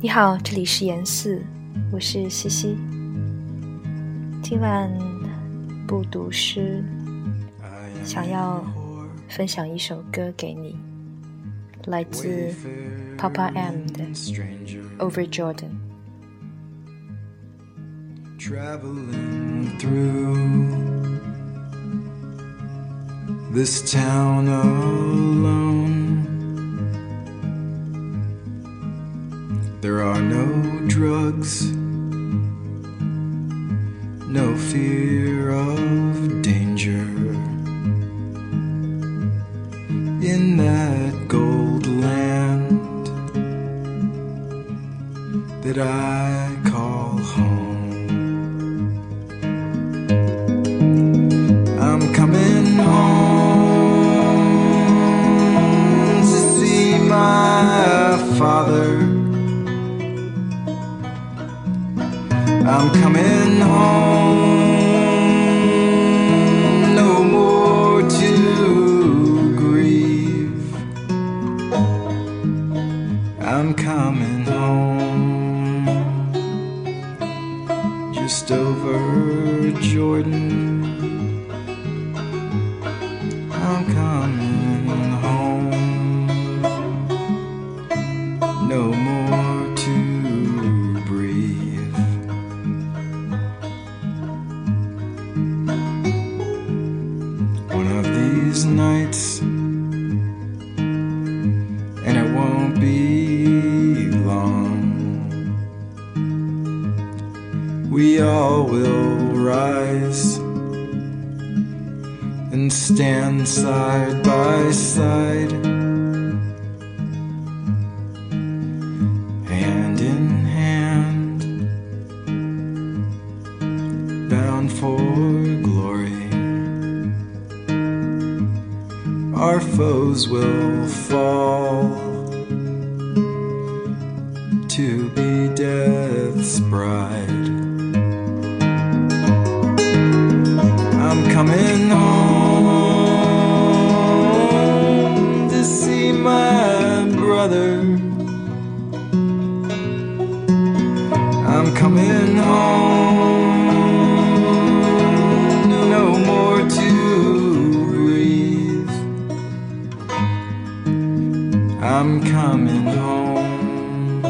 你好，这里是严四，我是西西。今晚不读诗，想要分享一首歌给你，来自 Papa M 的《Over Jordan》。Traveling through this town alone. There are no drugs, no fear of danger. In that gold land that I call I'm coming home, no more to grieve. I'm coming home, just over Jordan. I'm coming nights, and it won't be long. We all will rise and stand side by side, hand in hand, bound for our foes will fall to be death's bride. I'm coming home to see my brother. I'm coming home, I'm coming home,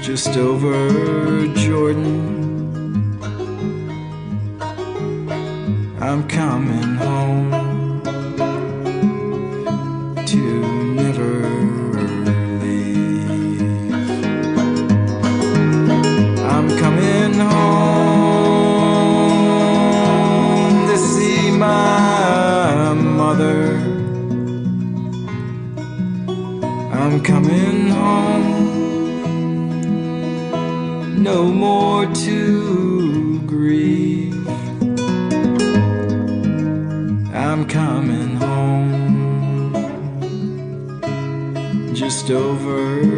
just over Jordan. I'm coming home coming home. No more to grieve. I'm coming home. Just over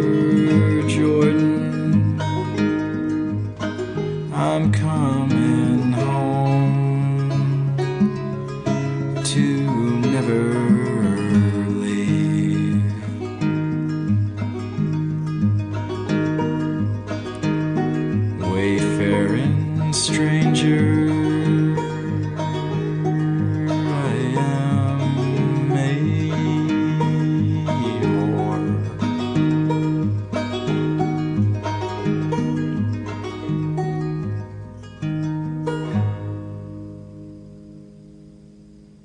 Strange.